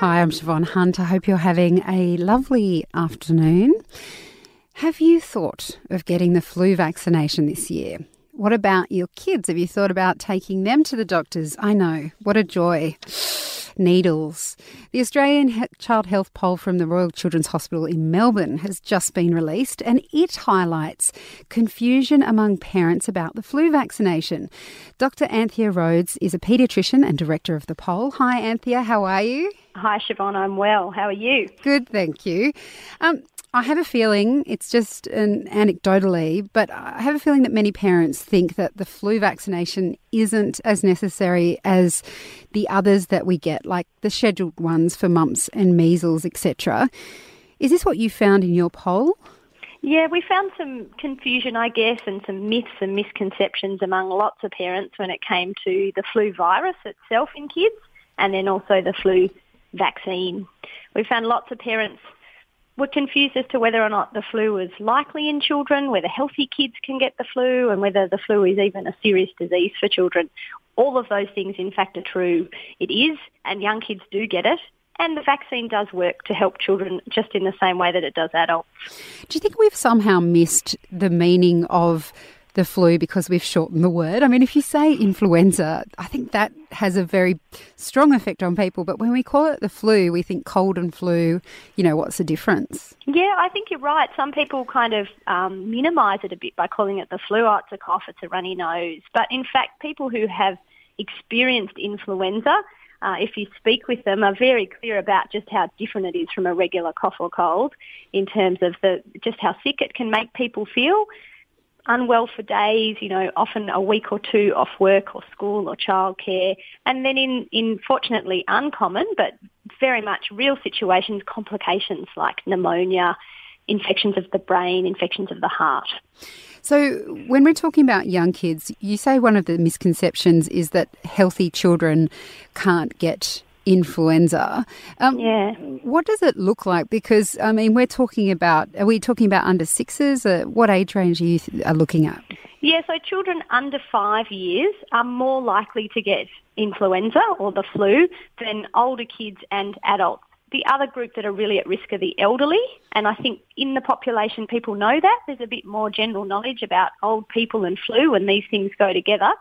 Hi, I'm Siobhan Hunt. I hope you're having a lovely afternoon. Have you thought of getting the flu vaccination this year? What about your kids? Have you thought about taking them to the doctors? I know, what a joy needles. The Australian Child Health Poll from the Royal Children's Hospital in Melbourne has just been released and it highlights confusion among parents about the flu vaccination. Dr. Anthea Rhodes is a paediatrician and director of the poll. Hi, Anthea, how are you? Hi, Siobhan, I'm well. How are you? Good, thank you. Um, I have a feeling, it's just an anecdotally, but I have a feeling that many parents think that the flu vaccination isn't as necessary as the others that we get, like the scheduled ones for mumps and measles, etc. Is this what you found in your poll? Yeah, we found some confusion, I guess, and some myths and misconceptions among lots of parents when it came to the flu virus itself in kids and then also the flu vaccine. We found lots of parents were confused as to whether or not the flu is likely in children, whether healthy kids can get the flu, and whether the flu is even a serious disease for children. All of those things, in fact, are true. It is, and young kids do get it. And the vaccine does work to help children just in the same way that it does adults. Do you think we've somehow missed the meaning of the flu because we've shortened the word. I mean, if you say influenza, I think that has a very strong effect on people. But when we call it the flu, we think cold and flu. You know, what's the difference? Yeah, I think you're right. Some people kind of um, minimise it a bit by calling it the flu. Oh, it's a cough, it's a runny nose. But in fact, people who have experienced influenza uh, if you speak with them, are very clear about just how different it is from a regular cough or cold in terms of the just how sick it can make people feel unwell for days, you know, often a week or two off work or school or childcare. And then in, in fortunately uncommon, but very much real situations, complications like pneumonia, infections of the brain, infections of the heart. So, when we're talking about young kids, you say one of the misconceptions is that healthy children can't get influenza. Um, yeah. What does it look like? Because I mean, we're talking about are we talking about under sixes? Uh, what age range are you th- are looking at? Yeah, so children under five years are more likely to get influenza or the flu than older kids and adults. The other group that are really at risk are the elderly, and I think in the population people know that. There's a bit more general knowledge about old people and flu, and these things go together.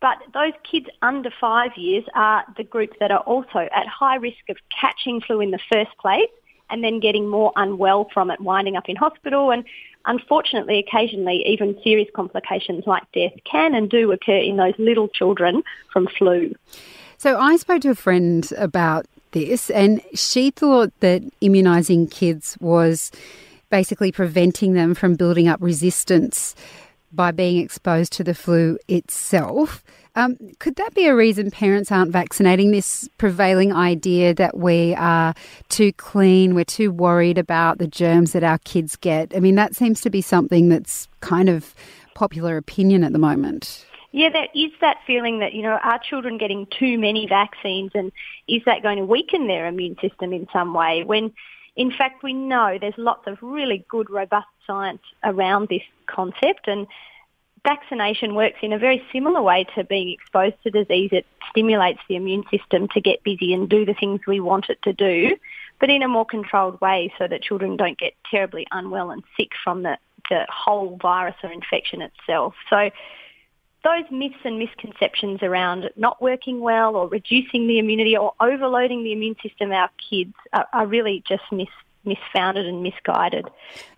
But those kids under five years are the group that are also at high risk of catching flu in the first place and then getting more unwell from it, winding up in hospital. And unfortunately, occasionally, even serious complications like death can and do occur in those little children from flu. So I spoke to a friend about this, and she thought that immunising kids was basically preventing them from building up resistance by being exposed to the flu itself. Um, could that be a reason parents aren't vaccinating this prevailing idea that we are too clean, we're too worried about the germs that our kids get? I mean, that seems to be something that's kind of popular opinion at the moment. Yeah, there is that feeling that, you know, are children getting too many vaccines and is that going to weaken their immune system in some way? When in fact, we know there's lots of really good, robust science around this concept and vaccination works in a very similar way to being exposed to disease. It stimulates the immune system to get busy and do the things we want it to do, but in a more controlled way so that children don't get terribly unwell and sick from the, the whole virus or infection itself. So those myths and misconceptions around not working well or reducing the immunity or overloading the immune system of our kids are, are really just mis, misfounded and misguided.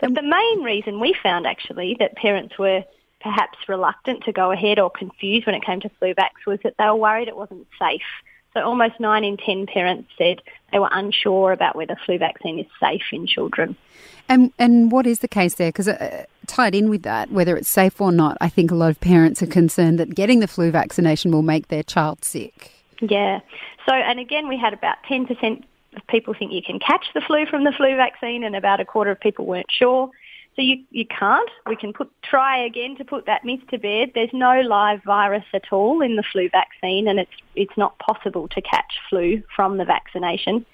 But the main reason we found actually that parents were perhaps reluctant to go ahead or confused when it came to flu vax was that they were worried it wasn't safe. So almost 9 in 10 parents said they were unsure about whether flu vaccine is safe in children. And, and what is the case there? Because uh, tied in with that, whether it's safe or not, I think a lot of parents are concerned that getting the flu vaccination will make their child sick. Yeah. So, and again, we had about 10% of people think you can catch the flu from the flu vaccine and about a quarter of people weren't sure. So you, you can't. We can put try again to put that myth to bed. There's no live virus at all in the flu vaccine, and it's it's not possible to catch flu from the vaccination.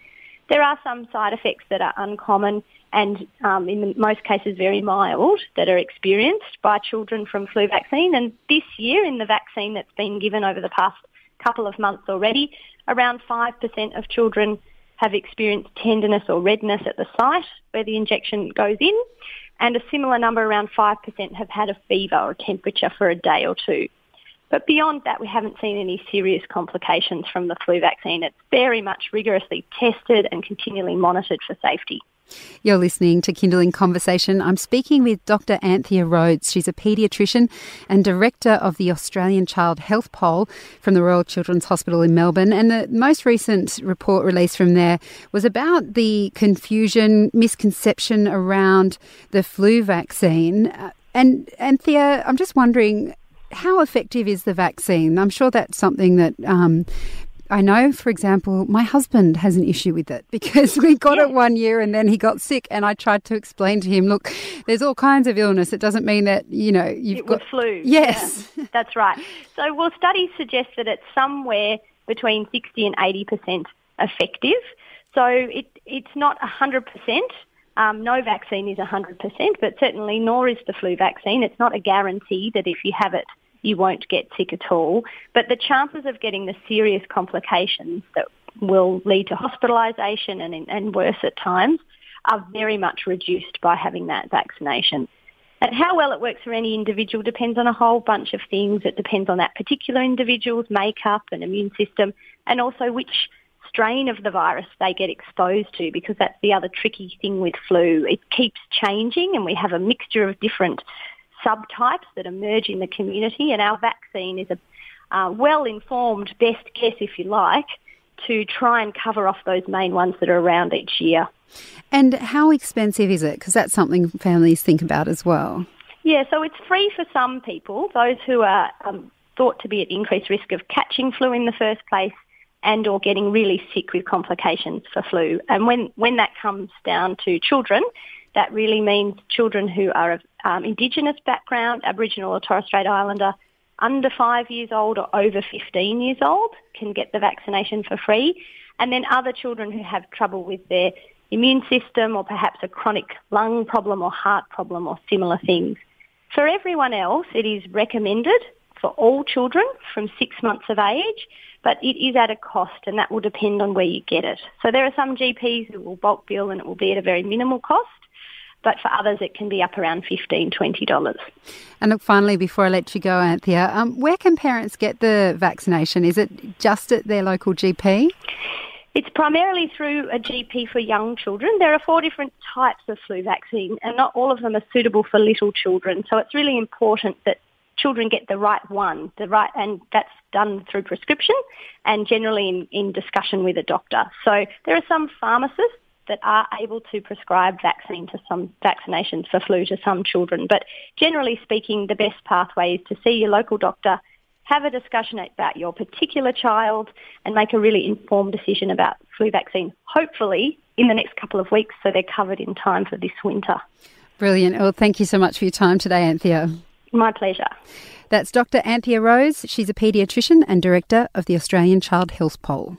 There are some side effects that are uncommon and um, in most cases very mild that are experienced by children from flu vaccine. And this year in the vaccine that's been given over the past couple of months already, around 5% of children have experienced tenderness or redness at the site where the injection goes in, and a similar number, around 5%, have had a fever or temperature for a day or two. But beyond that, we haven't seen any serious complications from the flu vaccine. It's very much rigorously tested and continually monitored for safety. You're listening to Kindling Conversation. I'm speaking with Dr. Anthea Rhodes. She's a paediatrician and director of the Australian Child Health Poll from the Royal Children's Hospital in Melbourne. And the most recent report released from there was about the confusion, misconception around the flu vaccine. And Anthea, I'm just wondering how effective is the vaccine? I'm sure that's something that um, I know, for example, my husband has an issue with it because we got it one year and then he got sick, and I tried to explain to him, look, there's all kinds of illness. It doesn't mean that you know you've it got flu. Yes, yeah, that's right. So, well, studies suggest that it's somewhere between 60 and 80 percent effective. So it it's not 100 percent. Um, no vaccine is 100%, but certainly nor is the flu vaccine. It's not a guarantee that if you have it, you won't get sick at all. But the chances of getting the serious complications that will lead to hospitalisation and, and worse at times are very much reduced by having that vaccination. And how well it works for any individual depends on a whole bunch of things. It depends on that particular individual's makeup and immune system and also which strain of the virus they get exposed to because that's the other tricky thing with flu. It keeps changing and we have a mixture of different subtypes that emerge in the community, and our vaccine is a uh, well-informed best guess, if you like, to try and cover off those main ones that are around each year. And how expensive is it? Because that's something families think about as well. Yeah, so it's free for some people, those who are um, thought to be at increased risk of catching flu in the first place and or getting really sick with complications for flu. And when, when that comes down to children, that really means children who are of um, Indigenous background, Aboriginal or Torres Strait Islander, under five years old or over 15 years old can get the vaccination for free. And then other children who have trouble with their immune system or perhaps a chronic lung problem or heart problem or similar things. For everyone else, it is recommended for all children from six months of age, but it is at a cost and that will depend on where you get it. So there are some GPs who will bulk bill and it will be at a very minimal cost but for others it can be up around $15, $20. And look, finally, before I let you go, Anthea, um, where can parents get the vaccination? Is it just at their local GP? It's primarily through a GP for young children. There are four different types of flu vaccine and not all of them are suitable for little children. So it's really important that children get the right one, the right, and that's done through prescription and generally in, in discussion with a doctor. So there are some pharmacists that are able to prescribe vaccine to some vaccinations for flu to some children. But generally speaking, the best pathway is to see your local doctor, have a discussion about your particular child and make a really informed decision about flu vaccine, hopefully in the next couple of weeks so they're covered in time for this winter. Brilliant. Well, thank you so much for your time today, Anthea. My pleasure. That's Dr. Anthea Rhodes. She's a paediatrician and director of the Australian Child Health Poll.